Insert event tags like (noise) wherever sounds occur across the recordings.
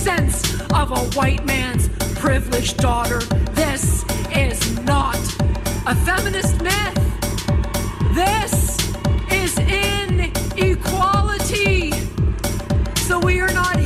sense of a white man's privileged daughter. This is not a feminist myth. This is inequality. So we are not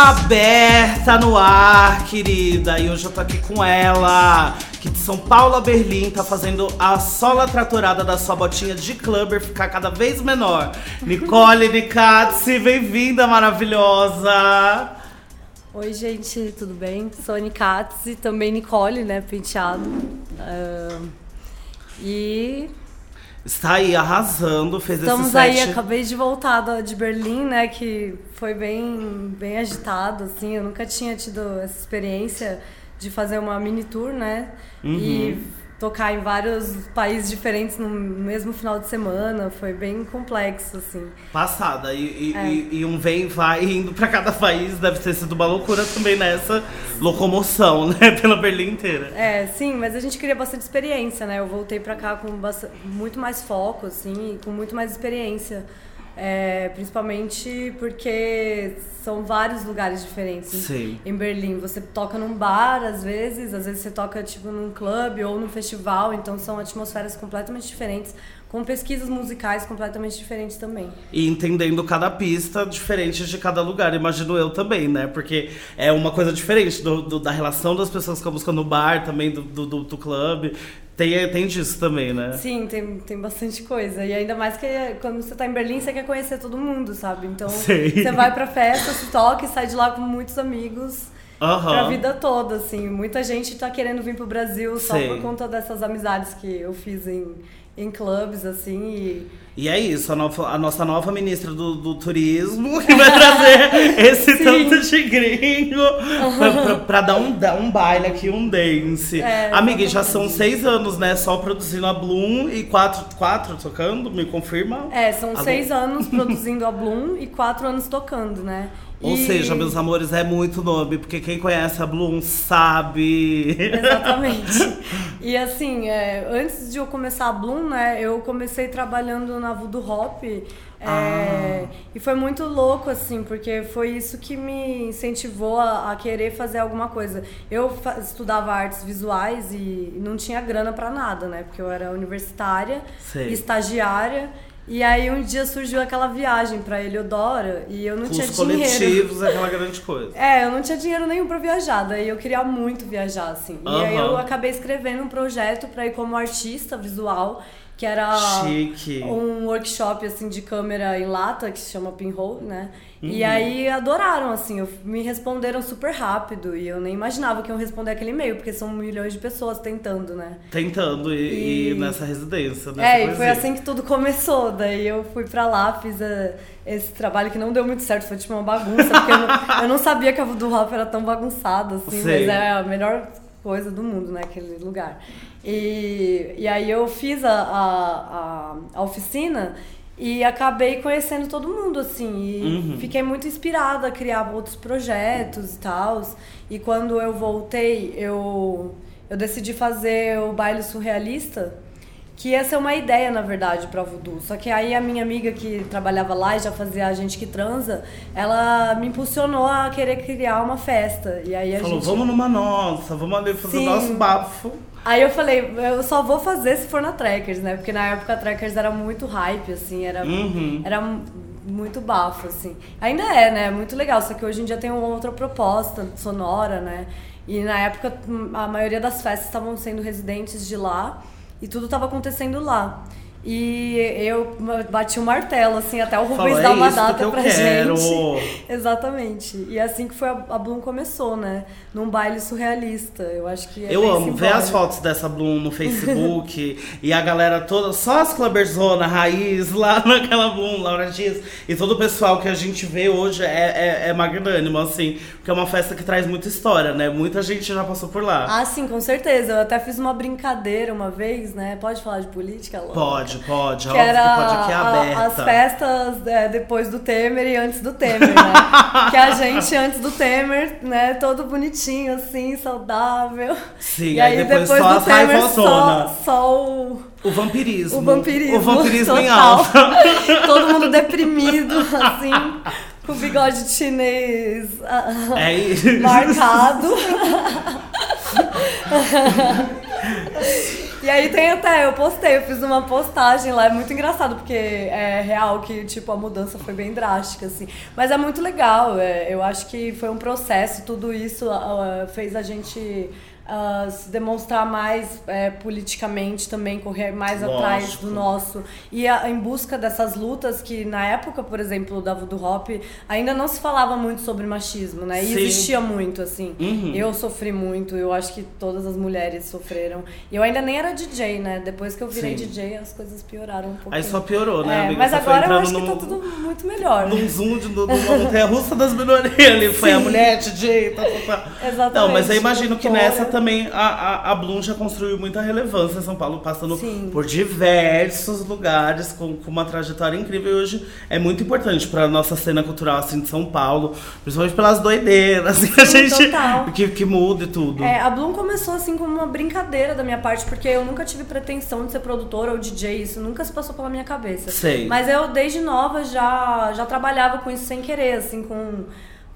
Aberta no ar, querida. E hoje eu tô aqui com ela, que de São Paulo a Berlim tá fazendo a sola tratorada da sua botinha de clubber ficar cada vez menor. Nicole Nicatsi, bem-vinda, maravilhosa. Oi, gente, tudo bem? Sou a Nicatsi, também Nicole, né, penteado. Ah, e Está aí arrasando, fez estamos esse aí, set. acabei de voltar de Berlim, né, que foi bem, bem agitado, assim. Eu nunca tinha tido essa experiência de fazer uma mini tour, né, e tocar em vários países diferentes no mesmo final de semana. Foi bem complexo, assim. Passada. E, e- É. e- e um vem e vai indo pra cada país. Deve ter sido uma loucura também nessa locomoção, né? (laughs) Pela Berlim inteira. É, sim, mas a gente queria bastante experiência, né? Eu voltei pra cá com basta- muito mais foco, assim, e com muito mais experiência. É, principalmente porque são vários lugares diferentes. Sim. Em Berlim, você toca num bar às vezes, às vezes você toca tipo num clube ou num festival, então são atmosferas completamente diferentes, com pesquisas musicais completamente diferentes também. E entendendo cada pista diferente de cada lugar, imagino eu também, né? Porque é uma coisa diferente do, do- da relação das pessoas com a música no bar, também do, do, do, do clube. Tem, tem disso também, né? Sim, tem, tem bastante coisa. E ainda mais que quando você tá em Berlim, você quer conhecer todo mundo, sabe? Então, Sei. você vai pra festa, se toca e sai de lá com muitos amigos Aham. pra vida toda, assim. Muita gente tá querendo vir pro Brasil só Sei. por conta dessas amizades que eu fiz em, em clubes, assim. E E é isso, a, nova- a nossa nova ministra do, do turismo (laughs) que vai trazer (laughs) esse Sim. tanto de gringo pra, pra- pra dar um, um baile aqui, um dance. É, Amiga, já são seis anos, né? Só produzindo a Bloom e quatro, quatro tocando, me confirma? É, são A seis anos produzindo a Bloom e quatro anos tocando, né? Ou E- seja, meus amores, é muito nome, porque quem conhece a Bloom sabe. Exatamente. (laughs) E assim, é, antes de eu começar a Bloom, né, eu comecei trabalhando na Voodoo Hop. é, Ah. E foi muito louco, assim, porque foi isso que me incentivou a, a querer fazer alguma coisa. Eu estudava artes visuais e não tinha grana pra nada, né? Porque eu era universitária, Sei. estagiária. E aí um dia surgiu aquela viagem pra Eleodora e eu não tinha Os dinheiro. coletivos é aquela grande coisa. É, eu não tinha dinheiro nenhum pra viajar, daí eu queria muito viajar, assim. E aí eu acabei escrevendo um projeto pra ir como artista visual, que era Chique. um workshop, assim, de câmera em lata, que se chama Pinhole, né? Uhum. E aí adoraram, assim, eu- me responderam super rápido e eu nem imaginava que iam responder aquele e-mail, porque são milhões de pessoas tentando, né? Tentando ir E- nessa residência, nessa É, e foi assim que tudo começou. Daí eu fui pra lá, fiz a- esse trabalho que não deu muito certo, foi tipo uma bagunça, porque eu não, (laughs) eu não sabia que a Voodoo Hop era tão bagunçada, assim, Sei. mas é a melhor coisa do mundo, né, aquele lugar. E, e aí eu fiz a, a, a, oficina e acabei conhecendo todo mundo, assim, e Uhum. fiquei muito inspirada a criar outros projetos e tal. E quando eu voltei, eu, eu decidi fazer o baile surrealista, que ia ser uma ideia, na verdade, pra Voodoo. Só que aí a minha amiga que trabalhava lá e já fazia a gente que transa, ela me impulsionou a querer criar uma festa. E aí a Falou, gente. vamos numa nossa, vamos ali fazer o Sim. nosso bafo. Aí eu falei, eu só vou fazer se for na Trackers, né? Porque na época a Trackers era muito hype, assim, era, Uhum. era mu- muito bafo, assim. Ainda é, né? Muito legal, só que hoje em dia tem uma outra proposta sonora, né? E na época hum, a maioria das festas estavam sendo residentes de lá e tudo estava acontecendo lá. E eu bati o martelo, assim, até o Rubens dar é uma data pra quero. gente. (laughs) Exatamente. E é assim que foi a, Bloom começou, né? Num baile surrealista. Eu acho que é Eu amo ver as fotos dessa Bloom no Facebook (laughs) e a galera toda, só as clubberzona raiz lá (laughs) naquela Bloom, Laura Dias. E todo o pessoal que a gente vê hoje é, é, é magnânimo, assim, porque é uma festa que traz muita história, né? Muita gente já passou por lá. Ah, sim, com certeza. Eu até fiz uma brincadeira uma vez, né? Pode falar de política, Laura? Pode, pode, Que óbvio era que pode aqui é a- aberta. as festas é, depois do Temer e antes do Temer, né? (laughs) que a gente, antes do Temer, né, todo bonitinho, assim, saudável. Sim, e aí aí, depois depois, só do Temer, só, só o, O vampirismo. o vampirismo. O vampirismo em total. alta. (laughs) todo mundo deprimido, assim, com o bigode de chinês ah, É isso. marcado. (laughs) E aí tem até, eu postei, eu fiz uma postagem lá, é muito engraçado, porque é real que, tipo, a mudança foi bem drástica, assim. Mas é muito legal, é, eu acho que foi um processo, tudo isso fez a gente uh, se demonstrar mais é, politicamente também, correr mais Lógico. atrás do nosso. E a, em busca dessas lutas que, na época, por exemplo, da Voodoo Hop, ainda não se falava muito sobre machismo, né? E Sim. existia muito, assim. Uhum. Eu sofri muito, eu acho que todas as mulheres sofreram. E eu ainda nem era DJ, né? Depois que eu virei Sim. DJ, as coisas pioraram um pouco. Aí só piorou, né, É, amiga? mas Você agora eu acho que tá num- tudo muito melhor. num zoom de, de uma montanha russa das minorias ali. Foi a mulher, DJ, tá, tá, tá. Exatamente. Não, mas eu imagino que nessa também a, a, a Bloom já construiu muita relevância em São Paulo, passando Sim. por diversos lugares com, com uma trajetória incrível. E hoje é muito importante pra nossa cena cultural assim, de São Paulo, principalmente pelas doideiras que a Sim, gente. total. Que, que muda e tudo. É, a Bloom começou assim como uma brincadeira da minha parte, porque eu nunca tive pretensão de ser produtora ou DJ, isso nunca se passou pela minha cabeça. Sei. Mas eu, desde nova, já, já trabalhava com isso sem querer, assim, com,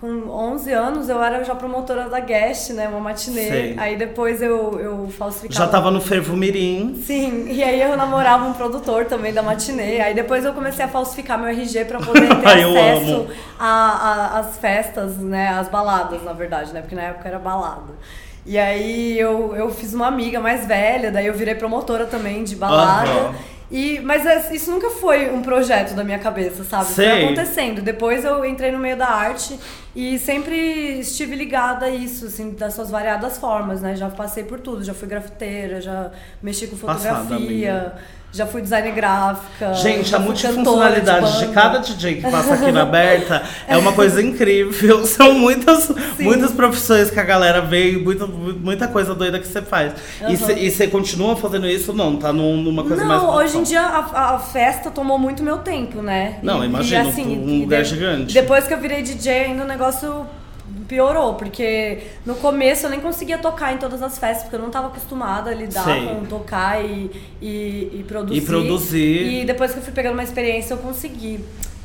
com 11 anos eu era já promotora da Guest, né, uma matinê. Sei. Aí depois eu, eu falsificava... Já tava no Fervo Mirim. Sim, e aí eu namorava um produtor também da matinê. Aí depois eu comecei a falsificar meu RG pra poder (laughs) ter acesso às festas, né? Às baladas, na verdade, né? Porque na época era balada. E aí eu, eu fiz uma amiga mais velha, daí eu virei promotora também de balada. Aham. E, mas é- isso nunca foi um projeto da minha cabeça, sabe? Sei. Foi acontecendo. Depois eu entrei no meio da arte e sempre estive ligada a isso, assim, das suas variadas formas, né? Já passei por tudo, já fui grafiteira, já mexi com Passada, fotografia, amiga. Já fui designer gráfica. Gente, a multifuncionalidade cantora de, banda. cada DJ que passa aqui na Aberta é uma coisa incrível. (laughs) São muitas, muitas profissões que a galera e muita, muita coisa doida que você faz. E você- E você continua fazendo isso? Não, tá num- numa coisa mais. Não, hoje em dia a, a festa tomou muito meu tempo, né? Não, E- imagino, e, assim, um lugar de- gigante. Depois que eu virei DJ, ainda o negócio piorou, porque no começo eu nem conseguia tocar em todas as festas, porque eu não estava acostumada a lidar Sei. com tocar e, e, e produzir. E produzir. E depois que eu fui pegando uma experiência, eu consegui.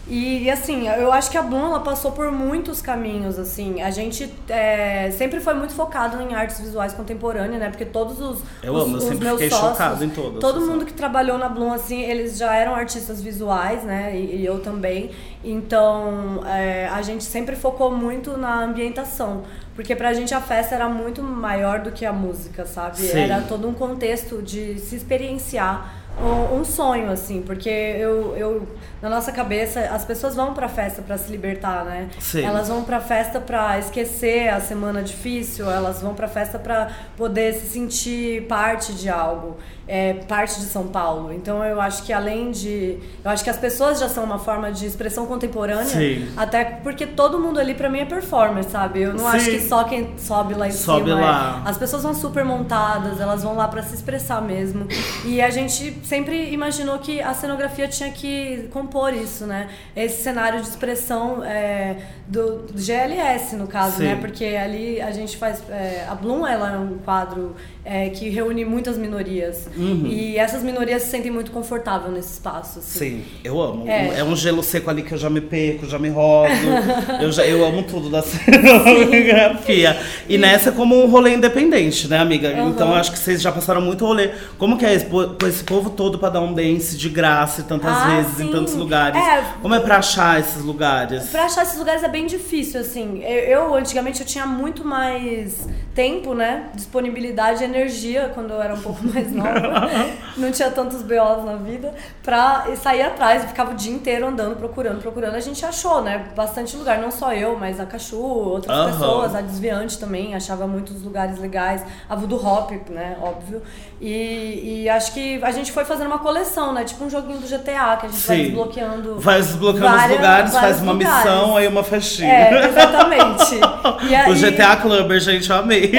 E, assim, eu acho que a Bloom ela passou por muitos caminhos, assim. A gente é, sempre foi muito focado em artes visuais contemporâneas, né? Porque todos os, Eu os, amo, eu sempre meus fiquei sócios, chocado em todas, Todo você mundo que trabalhou na Bloom, assim, eles já eram artistas visuais, né? E, e eu também. Então, é, a gente sempre focou muito na ambientação. Porque pra gente a festa era muito maior do que a música, sabe? Sim. Era todo um contexto de se experienciar um, um sonho, assim. Porque eu, eu, na nossa cabeça, as pessoas vão pra festa pra se libertar, né? Sim. Elas vão pra festa pra esquecer a semana difícil, elas vão pra festa pra poder se sentir parte de algo, é, parte de São Paulo. Então eu acho que além de. Eu acho que as pessoas já são uma forma de expressão contemporânea, Sim. até porque todo mundo ali pra mim é performer, sabe? Eu não Sim. acho que só quem sobe lá em Sobe cima. é- lá. As pessoas vão super montadas, elas vão lá pra se expressar mesmo. E a gente sempre imaginou que a cenografia tinha que compor isso, né? Esse cenário de expressão é, do, do GLS, no caso, Sim. né? Porque ali a gente faz. é, a Bloom ela é um quadro é, que reúne muitas minorias. Uhum. E essas minorias se sentem muito confortáveis nesse espaço. Assim. Sim, eu amo. É. É. um gelo seco ali que eu já me perco, já me rodo. (laughs) eu, já, eu amo tudo da (laughs) cenografia. E nessa como um rolê independente, né, amiga? Aham. Então acho que vocês já passaram muito rolê. Como que é esse, esse povo todo pra dar um dance de graça tantas Ah, vezes, em sim. tantos lugares? É. Como é pra achar esses lugares? Pra achar esses lugares é bem difícil, assim. Eu, eu, antigamente, eu tinha muito mais tempo, né? Disponibilidade e energia quando eu era um pouco (laughs) mais nova. (laughs) Não tinha tantos BOs na vida. Pra sair atrás, eu ficava o dia inteiro andando, procurando, procurando. A gente achou, né? Bastante lugar. Não só eu, mas a Cachu, outras Aham. pessoas. A Desviante também, achava muitos lugares legais. A Voodoo Hop, né? Óbvio. E, e acho que a gente foi fazendo uma coleção, né? Tipo um joguinho do GTA, que a gente vai Sim. desbloqueando. Vai desbloqueando os várias- lugares, faz uma lugares. missão, aí uma festinha. É, exatamente. (laughs) Aí- O GTA Clubber, gente, eu amei.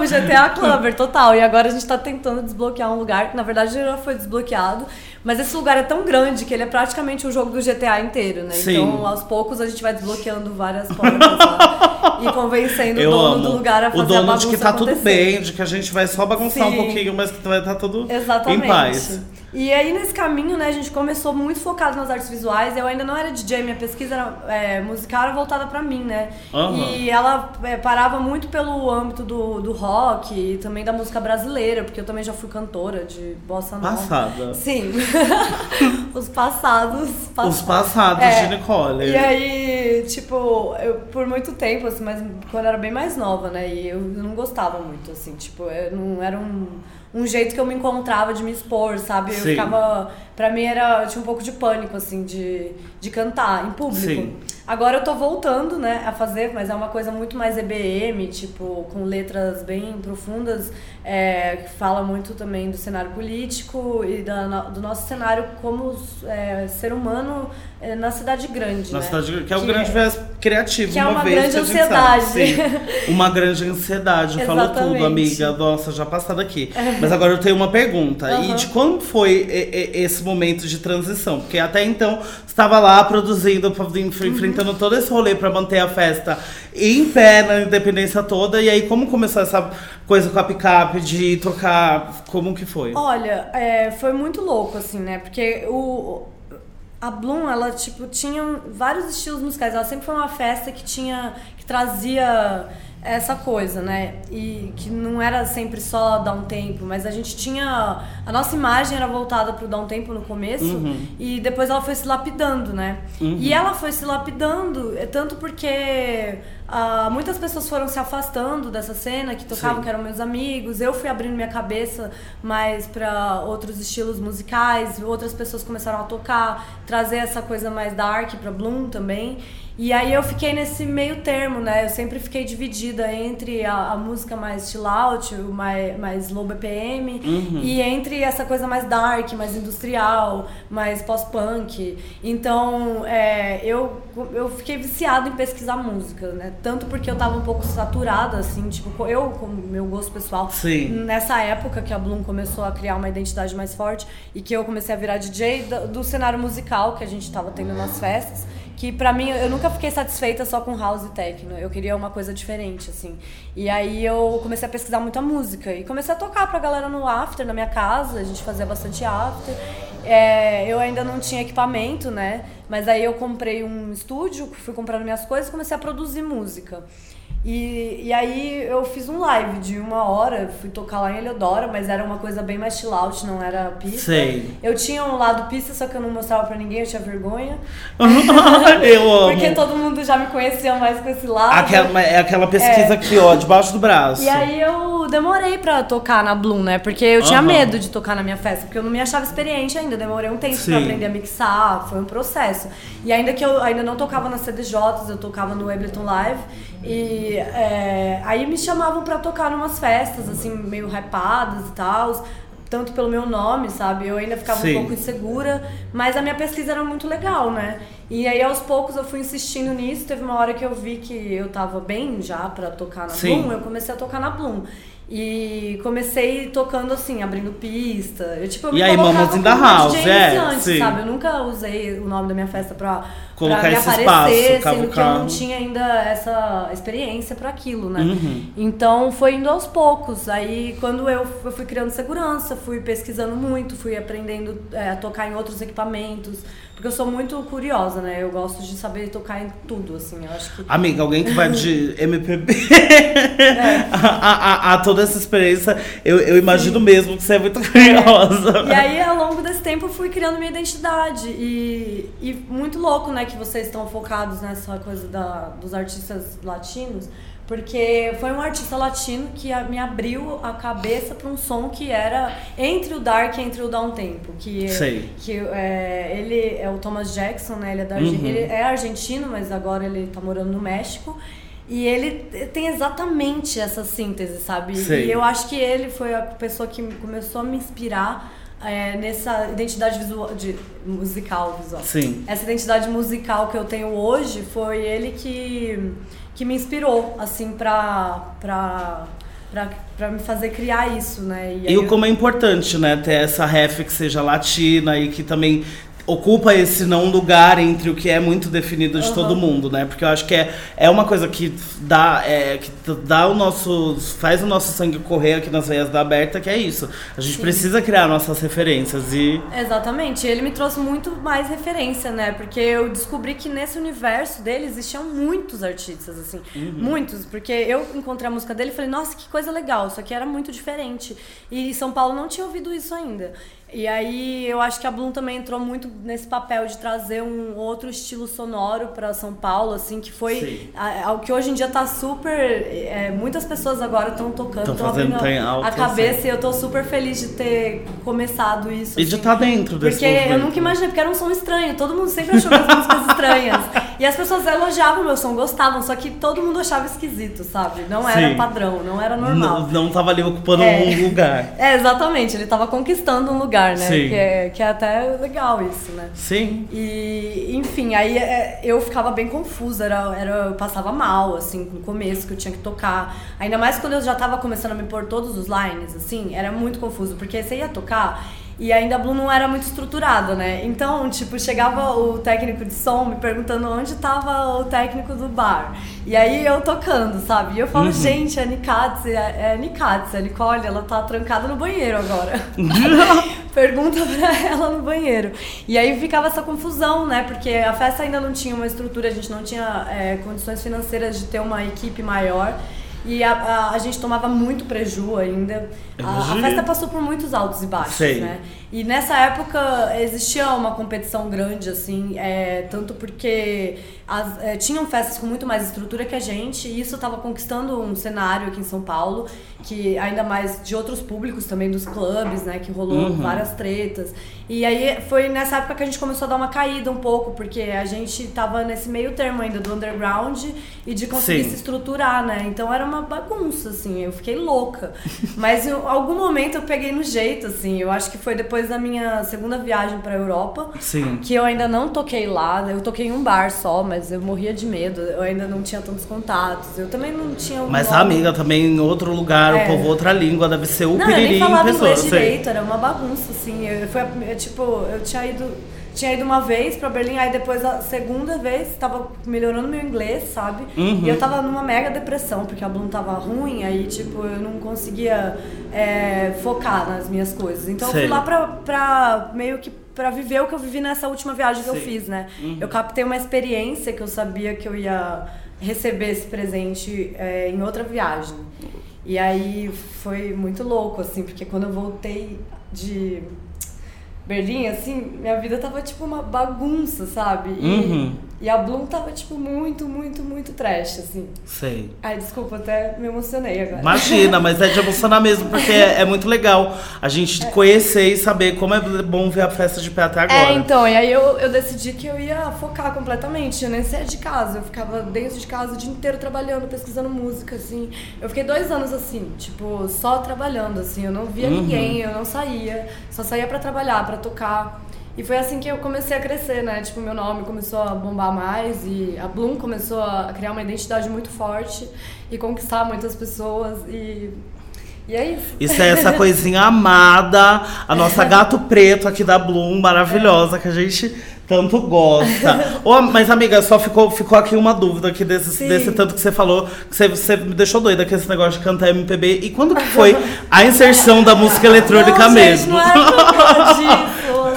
o GTA Clubber, total. E agora a gente tá tentando desbloquear um lugar que na verdade já foi desbloqueado. Mas esse lugar é tão grande que ele é praticamente o jogo do GTA inteiro, né? Sim. Então, aos poucos, a gente vai desbloqueando várias portas lá (laughs) e convencendo Eu o dono amo. do lugar a fazer o dono a de que bagunça tá tudo acontecer. bem, de que a gente vai só bagunçar um Sim. pouquinho, mas que vai estar tudo Exatamente. em paz. E aí nesse caminho, né, a gente começou muito focado nas artes visuais. Eu ainda não era DJ, minha pesquisa era, é, musical era voltada pra mim, né? Aham. E ela é, parava muito pelo âmbito do, do rock e também da música brasileira, porque eu também já fui cantora de bossa nova. Passada. Sim. (laughs) Os passados. Os passados É. de Nicole. E aí, tipo, eu por muito tempo, assim, mas quando eu era bem mais nova, né? E eu não gostava muito, assim, tipo, eu não era um, um jeito que eu me encontrava de me expor, sabe? Eu Sim. ficava. Pra mim era. Eu tinha um pouco de pânico, assim, de, de cantar em público. Sim. Agora eu tô voltando, né, a fazer, mas é uma coisa muito mais EBM, tipo, com letras bem profundas, é, que fala muito também do cenário político e da, do nosso cenário como é, ser humano é, na cidade grande, Na né? cidade, que é o grande viés criativo, que é uma, uma vez grande que ansiedade. sabe. Sim, uma grande ansiedade, falou tudo, amiga. Nossa, já passada aqui. (laughs) Mas agora eu tenho uma pergunta. E Aham. de como foi e- e- esse momento de transição? Porque até então você estava lá produzindo, enf- enfrentando todo esse rolê pra manter a festa em pé na independência toda. E aí, como começou essa coisa com a picape de tocar? Como que foi? Olha, é, foi muito louco, assim, né? Porque o, a Bloom, ela, tipo, tinha vários estilos musicais. Ela sempre foi uma festa que tinha, que trazia essa coisa, né? E que não era sempre só dar um tempo, mas a gente tinha... A nossa imagem era voltada pro dar um tempo no começo e depois ela foi se lapidando, né? E ela foi se lapidando, é tanto porque ah, muitas pessoas foram se afastando dessa cena, que tocavam, Sim. que eram meus amigos. Eu fui abrindo minha cabeça mais para outros estilos musicais, outras pessoas começaram a tocar, trazer essa coisa mais dark para Bloom também. E aí eu fiquei nesse meio termo, né? Eu sempre fiquei dividida entre a, a música mais chill out, mais, mais low BPM, e entre essa coisa mais dark, mais industrial, mais pós-punk. Então, é, eu, eu fiquei viciada em pesquisar música, né? Tanto porque eu tava um pouco saturada, assim, tipo, eu, com meu gosto pessoal, Sim. nessa época que a Bloom começou a criar uma identidade mais forte e que eu comecei a virar DJ do, do cenário musical que a gente tava tendo nas festas, que pra mim eu nunca fiquei satisfeita só com house e techno, eu queria uma coisa diferente assim. E aí eu comecei a pesquisar muita música e comecei a tocar pra galera no after na minha casa, a gente fazia bastante after. É, eu ainda não tinha equipamento, né? Mas aí eu comprei um estúdio, fui comprando minhas coisas e comecei a produzir música. E, e aí eu fiz um live de uma hora, fui tocar lá em Eleodora, mas era uma coisa bem mais chill out, não era pista. Sei. Eu tinha um lado pista, só que eu não mostrava pra ninguém, eu tinha vergonha. (laughs) eu (laughs) amo. Porque todo mundo já me conhecia mais com esse lado. Aquela, é aquela pesquisa aqui, ó, debaixo do braço. E aí eu demorei pra tocar na Bloom, né? Porque eu tinha Aham. medo de tocar na minha festa, porque eu não me achava experiente ainda. Demorei um tempo Sim. pra aprender a mixar, foi um processo. E ainda que eu ainda não tocava nas CDJs, eu tocava no Ableton Live. E é, aí me chamavam pra tocar numas festas, assim, meio hypadas e tal. Tanto pelo meu nome, sabe? Eu ainda ficava Sim. um pouco insegura, mas a minha pesquisa era muito legal, né? E aí aos poucos eu fui insistindo nisso. Teve uma hora que eu vi que eu tava bem já pra tocar na Sim. Bloom, eu comecei a tocar na Bloom. E comecei tocando assim, abrindo pista. Eu, tipo, eu me E aí, colocava Mamas in the como uma House, é, iniciante, sim. sabe? Eu nunca usei o nome da minha festa pra, Colocar pra me esse aparecer, espaço, sendo que eu não tinha ainda essa experiência pra aquilo, né? Uhum. Então foi indo aos poucos. Aí quando eu, eu fui criando segurança, fui pesquisando muito, fui aprendendo é, a tocar em outros equipamentos. Porque eu sou muito curiosa, né? Eu gosto de saber tocar em tudo, assim. Eu acho que. Amiga, alguém que vai de (laughs) MPB É. (laughs) a, a- a toda essa experiência, eu, eu imagino mesmo que você é muito (laughs) curiosa. E aí, ao longo desse tempo, eu fui criando minha identidade. E, e muito louco, né, que vocês estão focados nessa coisa da, dos artistas latinos. Porque foi um artista latino que me abriu a cabeça para um som que era entre o dark e entre o downtempo. Que, Sei. que é, ele é o Thomas Jackson, né? Ele é, da, Uhum. ele é argentino, mas agora ele tá morando no México. E ele tem exatamente essa síntese, sabe? Sei. E eu acho que ele foi a pessoa que começou a me inspirar é, nessa identidade visual, de, musical visual. Sim. Essa identidade musical que eu tenho hoje foi ele que, que me inspirou, assim, pra, pra, pra me fazer criar isso, né? aí E o eu- como é importante, né, ter essa ref que seja latina e que também ocupa esse não lugar entre o que é muito definido de todo mundo, né? Porque eu acho que é, é uma coisa que dá, é, que dá o nosso. faz o nosso sangue correr aqui nas veias da aberta, que é isso. A gente precisa criar nossas referências e. Exatamente, ele me trouxe muito mais referência, né? Porque eu descobri que nesse universo dele existiam muitos artistas, assim. Muitos. Porque eu encontrei a música dele e falei, nossa, que coisa legal, isso aqui era muito diferente. E São Paulo não tinha ouvido isso ainda. E aí eu acho que a Bloom também entrou muito nesse papel de trazer um outro estilo sonoro para São Paulo, assim, que foi algo que hoje em dia tá super. é, muitas pessoas agora estão tocando, Tão estão abrindo a, cabeça assim. e eu tô super feliz de ter começado isso. E de assim. estar dentro desse Porque eu movimento. nunca imaginei, porque era um som estranho. Todo mundo sempre achou minhas músicas (laughs) estranhas. E as pessoas elogiavam meu som, gostavam, só que todo mundo achava esquisito, sabe? Não era Sim. padrão, não era normal. Não, não tava ali ocupando É. um lugar. (laughs) É, exatamente, ele tava conquistando um lugar, né? Sim. Que é, que é até legal isso, né? Sim. E, enfim, aí é, eu ficava bem confusa, era, era, eu passava mal, assim, no começo, que eu tinha que tocar. Ainda mais quando eu já tava começando a me pôr todos os lines, assim, era muito confuso, porque você ia tocar e ainda a Blue não era muito estruturada, né? Então, tipo, chegava o técnico de som me perguntando onde tava o técnico do bar. E aí eu tocando, sabe? E eu falo, gente, a Nikatsu, é, é a Nikatsu, a Nicole, ela tá trancada no banheiro agora. (laughs) Pergunta pra ela no banheiro. E aí ficava essa confusão, né? Porque a festa ainda não tinha uma estrutura, a gente não tinha é, condições financeiras de ter uma equipe maior. E a, a, a gente tomava muito preju ainda. A, a festa passou por muitos altos e baixos, Sei. né? E nessa época existia uma competição grande, assim, é, tanto porque as- é, tinham festas com muito mais estrutura que a gente, e isso estava conquistando um cenário aqui em São Paulo, que ainda mais de outros públicos também, dos clubes, né? Que rolou várias tretas. E aí foi nessa época que a gente começou a dar uma caída um pouco, porque a gente tava nesse meio termo ainda do underground e de conseguir Sim. se estruturar, né? Então era uma bagunça, assim, eu fiquei louca. (laughs) Mas em algum momento eu peguei no jeito, assim, eu acho que foi depois da minha segunda viagem pra Europa. Sim. Que eu ainda não toquei lá, eu toquei em um bar só, mas eu morria de medo, eu ainda não tinha tantos contatos, eu também não tinha um Mas nome. a amiga também em outro lugar, É. o povo outra língua, deve ser o Não, eu piriri nem em falava pessoa. inglês eu direito, era uma bagunça, assim. Eu, foi, eu, tipo, eu tinha ido, tinha ido uma vez pra Berlim, aí depois a segunda vez tava melhorando meu inglês, sabe? Uhum. E eu tava numa mega depressão, porque a Bloom tava ruim, aí, tipo, eu não conseguia é, focar nas minhas coisas. Então eu Sei. fui lá pra, pra meio que pra viver o que eu vivi nessa última viagem que eu fiz, né? Uhum. Eu captei uma experiência que eu sabia que eu ia receber esse presente é, em outra viagem. E aí foi muito louco, assim, porque quando eu voltei de Berlim, assim, minha vida tava tipo uma bagunça, sabe? E, Uhum. E a Bloom tava, tipo, muito, muito, muito trash, assim. Sei. Ai, desculpa, até me emocionei agora. Imagina, mas é de emocionar mesmo, porque é, é muito legal a gente conhecer e saber como é bom ver a festa de pé até agora. É, então, e aí eu, eu decidi que eu ia focar completamente, eu nem saía de casa, eu ficava dentro de casa o dia inteiro trabalhando, pesquisando música, assim. Eu fiquei dois anos assim, tipo, só trabalhando, assim, eu não via Uhum. ninguém, eu não saía, só saía pra trabalhar, pra tocar. E foi assim que eu comecei a crescer, né? Tipo, meu nome começou a bombar mais e a Bloom começou a criar uma identidade muito forte e conquistar muitas pessoas e. E é isso. Isso é essa coisinha amada, a nossa (laughs) gato preto aqui da Bloom, maravilhosa, que a gente tanto gosta. Ô, mas, amiga, só ficou, ficou aqui uma dúvida aqui desse, Sim. desse tanto que você falou, que você, você me deixou doida com esse negócio de cantar MPB. E quando que foi a inserção da música eletrônica não, mesmo? Gente, não (laughs) disso.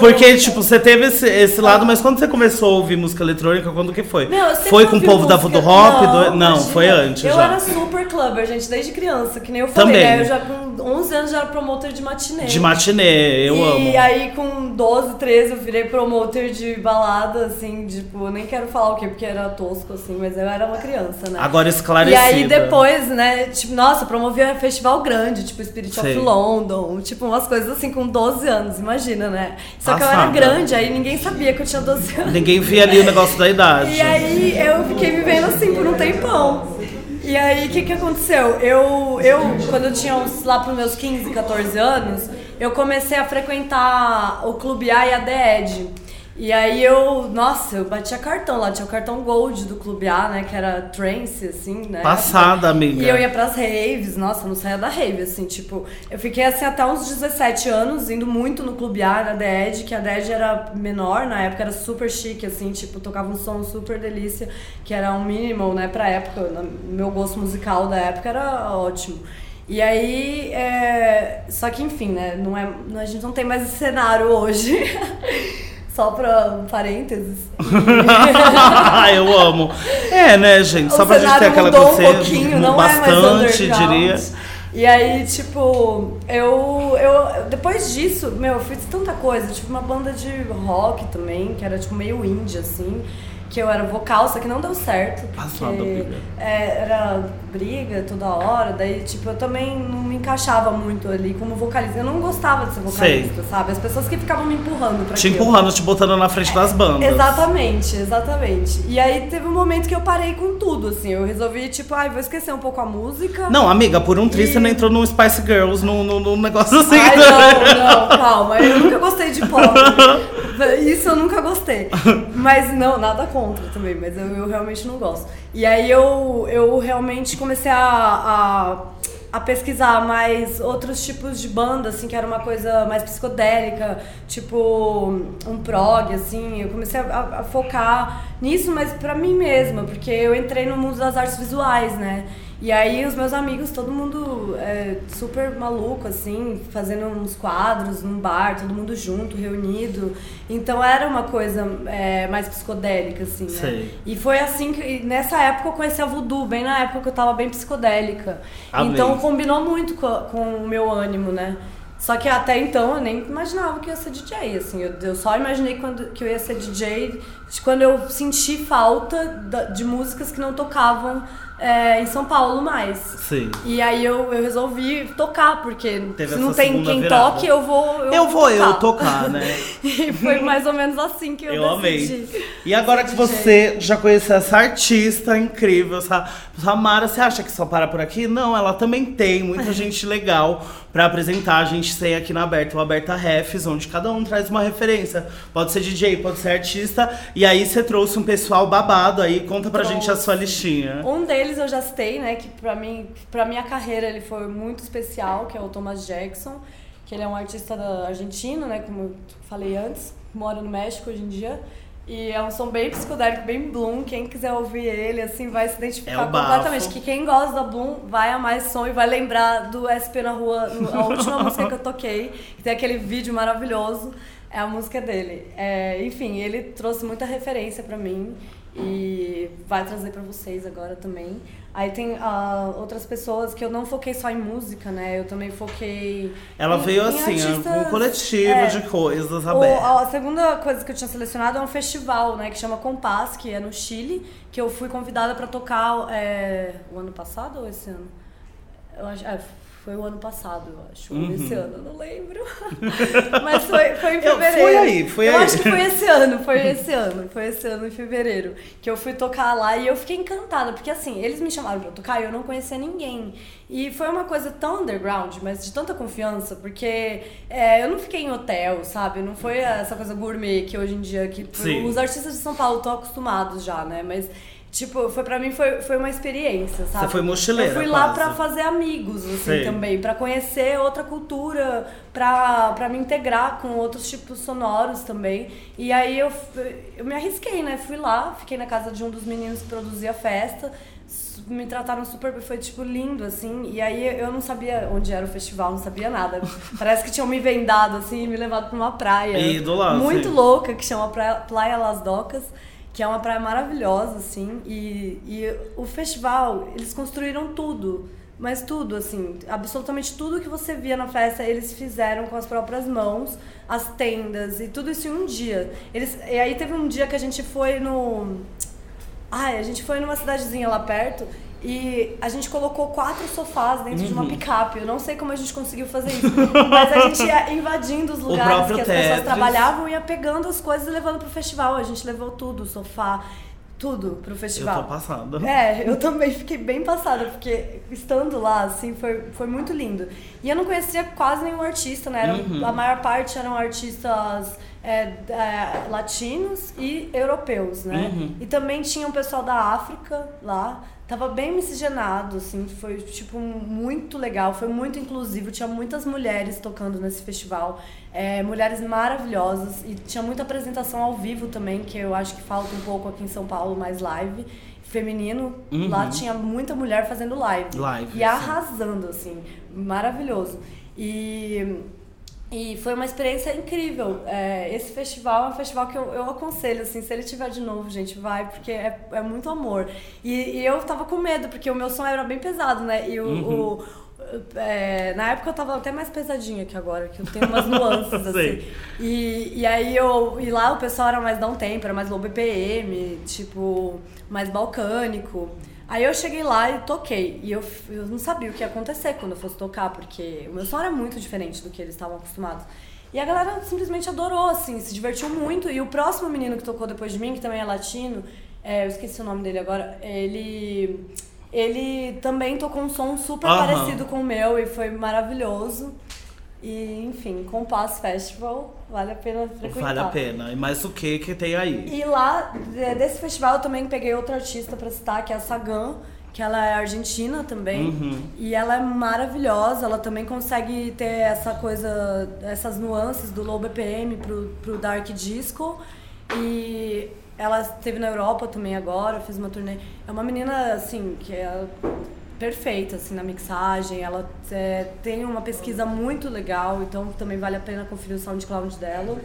Porque, tipo, você teve esse, esse lado, mas quando você começou a ouvir música eletrônica, quando que foi? Meu, eu sempre foi com o ouvi povo da música- Voodoo Hop? Não, do- Não, imagina. foi antes eu já. era super clubber, gente, desde criança, que nem eu falei, Também. né? Eu já com 11 anos já era promoter de matinê. De matinê, eu e amo. aí com 12, 13 eu virei promoter de balada, assim, tipo, eu nem quero falar o quê, porque era tosco, assim, mas eu era uma criança, né? Agora E esclarecida. aí depois, né, tipo, nossa, promovia festival grande, tipo Spirit Sei. of London, tipo umas coisas assim com 12 anos, imagina, né? Só que eu era grande, aí ninguém sabia que eu tinha 12 anos. Ninguém via ali o negócio da idade. E aí eu fiquei vivendo assim por um tempão. E aí o que, que aconteceu? Eu, eu, quando eu tinha uns, lá pros meus 15, 14 anos, eu comecei a frequentar o Clube A e a The Ed. E aí eu, nossa, eu batia cartão lá, tinha o cartão Gold do Clube A, né? Que era trance, assim, né? Passada, amiga. E eu ia pras raves, nossa, não saía da rave, assim, tipo, eu fiquei assim até uns 17 anos, indo muito no Clube A, na Edge, que a Edge era menor, na época era super chique, assim, tipo, tocava um som super delícia, que era um minimal, né, pra época, meu gosto musical da época era ótimo. E aí, é... só que enfim, né, não é, a gente não tem mais esse cenário hoje. (laughs) Só pra um parênteses. (laughs) eu amo. É, né, gente? O Só pra gente ter aquela mudou um consciência, pouquinho, não bastante, é mais diria. E aí, tipo, eu, eu. Depois disso, meu, eu fiz tanta coisa. Tipo, uma banda de rock também, que era tipo meio indie, assim. Que eu era vocal, só que não deu certo. Passada porque briga. é, era briga toda hora. Daí, tipo, eu também não me encaixava muito ali como vocalista. Eu não gostava de ser vocalista, sabe? As pessoas que ficavam me empurrando pra Te aquilo. empurrando, te botando na frente das bandas. Exatamente, exatamente. E aí teve um momento que eu parei com tudo, assim. Eu resolvi, tipo, ai, vou esquecer um pouco a música. Não, amiga, por um triz você não entrou no Spice Girls, num, num, num negócio assim. Ai, não, (laughs) não, calma. Eu nunca gostei de pop. (laughs) Isso eu nunca gostei. Mas não, nada contra também, mas eu, eu realmente não gosto. E aí eu, eu realmente comecei a, a, a pesquisar mais outros tipos de banda, assim, que era uma coisa mais psicodélica, tipo um prog, assim. Eu comecei a, a focar nisso, mas pra mim mesma, porque eu entrei no mundo das artes visuais, né? E aí os meus amigos, todo mundo é, super maluco, assim, fazendo uns quadros num bar, todo mundo junto, reunido. Então era uma coisa é, mais psicodélica, assim, né? Sei. E foi assim que, nessa época eu conheci a Voodoo, bem na época que eu tava bem psicodélica. Amei. Então combinou muito com, com o meu ânimo, né? Só que até então eu nem imaginava que eu ia ser DJ, assim. Eu, eu só imaginei quando, que eu ia ser DJ quando eu senti falta de músicas que não tocavam é, em São Paulo mais. Sim. E aí eu, eu resolvi tocar, porque Teve se não tem quem virada. toque, eu vou. Eu, Eu vou eu tocar. tocar, né? (laughs) e foi mais ou menos assim que eu, Eu decidi. amei. E agora que você já conheceu essa artista incrível, essa Samara, você acha que só para por aqui? Não, ela também tem muita (laughs) gente legal pra apresentar. A gente tem aqui na Aberta o Aberta Refs, onde cada um traz uma referência. Pode ser DJ, pode ser artista. E aí você trouxe um pessoal babado aí. Conta pra gente a sua listinha. Um deles eu já citei, né, que pra mim, pra minha carreira ele foi muito especial, que é o Thomas Jackson, que ele é um artista da argentino, né, como eu falei antes, mora no México hoje em dia. E é um som bem psicodélico, bem Bloom. Quem quiser ouvir ele, assim, vai se identificar É completamente. Que quem gosta da Bloom vai amar esse som e vai lembrar do SP na rua, a (laughs) última música que eu toquei, que tem aquele vídeo maravilhoso. É a música dele. É, enfim, ele trouxe muita referência pra mim e vai trazer pra vocês agora também. Aí tem ah, outras pessoas que eu não foquei só em música, né? Eu também foquei. Ela em- veio em assim, artistas- um coletivo é, de coisas o- abertas. a segunda coisa que eu tinha selecionado é um festival, né, que chama Compass, que é no Chile, que eu fui convidada pra tocar é, o ano passado ou esse ano? Eu acho, é, foi o ano passado, eu acho, ou esse ano, eu não lembro. (laughs) Mas foi, foi em Eu- fevereiro. foi aí, foi eu aí. acho que foi esse ano, foi esse ano, foi esse ano em fevereiro, que eu fui tocar lá e eu fiquei encantada, porque assim, eles me chamaram pra tocar e eu não conhecia ninguém. E foi uma coisa tão underground, mas de tanta confiança, porque é, eu não fiquei em hotel, sabe? Não foi essa coisa gourmet que hoje em dia que Sim. os artistas de São Paulo estão acostumados já, né? Mas Tipo, foi pra mim foi, foi uma experiência, sabe? Você foi mochileira, Eu fui lá pra fazer amigos, assim, Sei. também, pra conhecer outra cultura, pra, pra me integrar com outros tipos sonoros também. E aí eu, eu me arrisquei, né? Fui lá, fiquei na casa de um dos meninos que produzia a festa. Me trataram super, foi tipo lindo, assim. E aí eu não sabia onde era o festival, não sabia nada. (laughs) Parece que tinham me vendado, assim, me levado pra uma praia. E do lado, Muito sim. louca, que chama Praia, Playa Las Docas, que é uma praia maravilhosa, assim, e, e o festival, eles construíram tudo, mas tudo, assim, absolutamente tudo que você via na festa, eles fizeram com as próprias mãos, as tendas e tudo isso em um dia. Eles, e aí teve um dia que a gente foi no... Ai, a gente foi numa cidadezinha lá perto e a gente colocou quatro sofás dentro de uma picape. Eu não sei como a gente conseguiu fazer isso, (laughs) mas a gente ia invadindo os lugares que as pessoas Tetris. trabalhavam, ia pegando as coisas e levando pro festival. A gente levou tudo, sofá, tudo pro Eu festival. tô passando. É, eu também fiquei bem passada, porque estando lá, assim, foi, foi muito lindo. E eu não conhecia quase nenhum artista, né? Eram- Uhum. A maior parte eram artistas é, é, latinos e europeus, né? Uhum. E também tinha um pessoal da África lá. Tava bem miscigenado, assim, foi, tipo, muito legal, foi muito inclusivo. Tinha muitas mulheres tocando nesse festival, é, mulheres maravilhosas. E tinha muita apresentação ao vivo também, que eu acho que falta um pouco aqui em São Paulo, mais live. Feminino, Uhum. lá tinha muita mulher fazendo live. Live, E sim. arrasando, assim, maravilhoso. E, e foi uma experiência incrível. É, esse festival é um festival que eu, eu aconselho, assim, se ele tiver de novo, gente, vai, porque é, é muito amor. E, e eu tava com medo, porque o meu som era bem pesado, né? E o. Uhum. o- é, na época eu tava até mais pesadinha que agora, que eu tenho umas nuances, (laughs) assim. E, e aí eu. E lá o pessoal era mais down tempo, era mais low BPM, tipo, mais balcânico. Aí eu cheguei lá e toquei. E eu, eu não sabia o que ia acontecer quando eu fosse tocar, porque o meu som era muito diferente do que eles estavam acostumados. E a galera simplesmente adorou, assim, se divertiu muito. E o próximo menino que tocou depois de mim, que também é latino, é, eu esqueci o nome dele agora, ele. Ele também tocou um som super Aham. parecido com o meu e foi maravilhoso. E, enfim, Compass Festival, vale a pena frequentar. Vale a pena. E mais o que que tem aí? E lá, de- desse festival, eu também peguei outra artista pra citar, que é a Sagan, que ela é argentina também. Uhum. E ela é maravilhosa, ela também consegue ter essa coisa, essas nuances do low BPM pro, pro dark disco. E ela esteve na Europa também agora, fez uma turnê. É uma menina, assim, que é perfeita, assim, na mixagem. Ela é, tem uma pesquisa muito legal, então também vale a pena conferir o SoundCloud dela.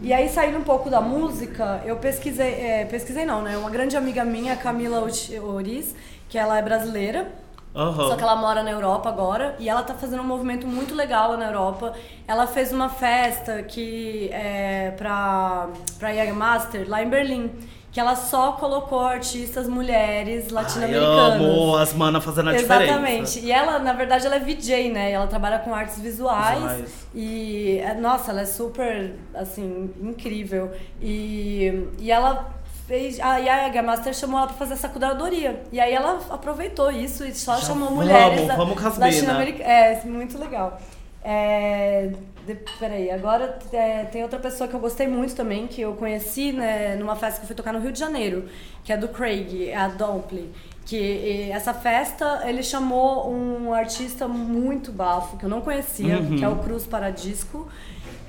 E aí, saindo um pouco da música, eu pesquisei, é, pesquisei não, né? Uma grande amiga minha, Camila Oriz, que ela é brasileira, Aham. só que ela mora na Europa agora e ela tá fazendo um movimento muito legal na Europa. Ela fez uma festa que é pra, pra Young Master lá em Berlim. Que ela só colocou artistas mulheres latino-americanas. amo as manas fazendo a diferença. Exatamente. E ela, na verdade, ela é VJ, né? Ela trabalha com artes visuais. Visuais. E, é, nossa, ela é super, assim, incrível. E, e ela fez... A Yaga Master chamou ela pra fazer essa curadoria. E aí ela aproveitou isso e só Já chamou vamos, mulheres vamos mina. latino-americanas. É, muito legal. É, de- peraí, agora é, tem outra pessoa que eu gostei muito também, que eu conheci né, numa festa que eu fui tocar no Rio de Janeiro, que é do Craig, é a Dompley. Que e, essa festa ele chamou um artista muito bafo, que eu não conhecia, Uhum. que é o Cruz Paradisco,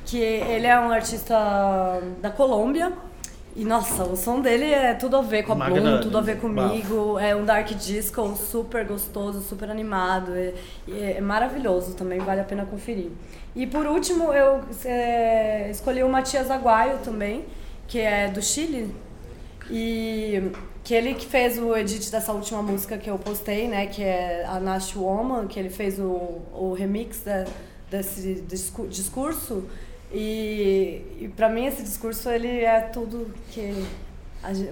que ele é um artista da Colômbia. E nossa, o som dele é tudo a ver com a Bloom, Magnânimo, tudo a ver comigo. É um dark disco super gostoso, super animado. É, é maravilhoso também, vale a pena conferir. E por último, eu é, escolhi o Matias Aguaio também, que é do Chile. E que ele que fez o edit dessa última música que eu postei, né? Que é a Nash Woman, que ele fez o, o remix da- desse discu- discurso. E, e para mim esse discurso ele é tudo que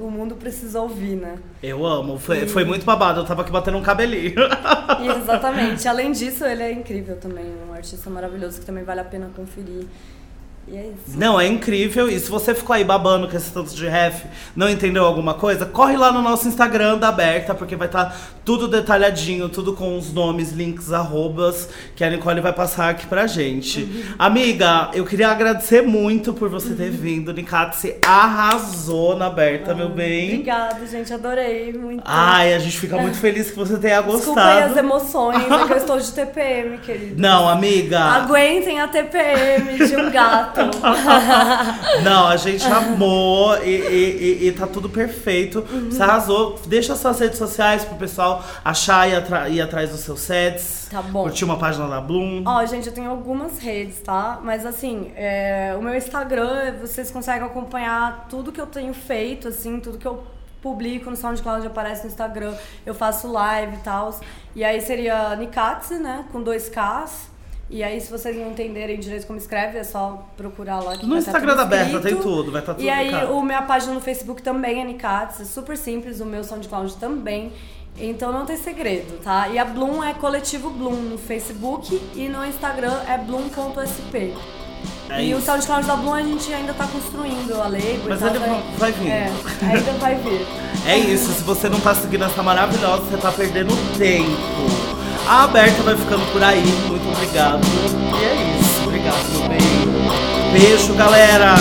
o mundo precisa ouvir, né? Eu amo. Foi, foi muito babado. Eu tava aqui batendo um cabelinho. E exatamente. Além disso, ele é incrível também, um artista maravilhoso que também vale a pena conferir. É isso. Não, é incrível. E se você ficou aí babando com esse tanto de ref, não entendeu alguma coisa, corre lá no nosso Instagram da Aberta, porque vai estar tudo detalhadinho, tudo com os nomes, links, arrobas, que a Nicole vai passar aqui pra gente. Uhum. Amiga, eu queria agradecer muito por você ter vindo. Nicatse arrasou na Aberta, meu bem. Obrigada, gente. Adorei muito. Ai, a gente fica muito feliz que você tenha Desculpa aí as gostado. emoções, é que eu estou de TPM, querido. Não, amiga. Aguentem a TPM de um gato. (laughs) Não, a gente amou e, e- e- e tá tudo perfeito. Uhum. Você arrasou. Deixa suas redes sociais pro pessoal achar e atra- ir atrás dos seus sets. Tá bom. Curtir uma página da Bloom. Ó, gente, eu tenho algumas redes, tá? Mas assim, é, o meu Instagram, vocês conseguem acompanhar tudo que eu tenho feito, assim, tudo que eu publico no SoundCloud aparece no Instagram. Eu faço live e tal. E aí seria Nikatse, né? Com dois Ks. E aí, se vocês não entenderem direito como escreve, é só procurar lá. no tá Instagram da Berta tem tudo, vai tá estar tudo. E aí, Nicatz. o minha página no Facebook também é Nicatz, é super simples, o meu SoundCloud também. Então não tem segredo, tá? E a Bloom é coletivo Bloom no Facebook e no Instagram é bloom.sp. É e isso. o SoundCloud da Bloom a gente ainda tá construindo a lei. Mas ainda vai, vai vir. É, ainda vai vir. É isso, se você não tá seguindo essa maravilhosa, você tá perdendo tempo. A aberta vai ficando por aí. Muito obrigado. E é isso. Obrigado, meu bem. Beijo, galera!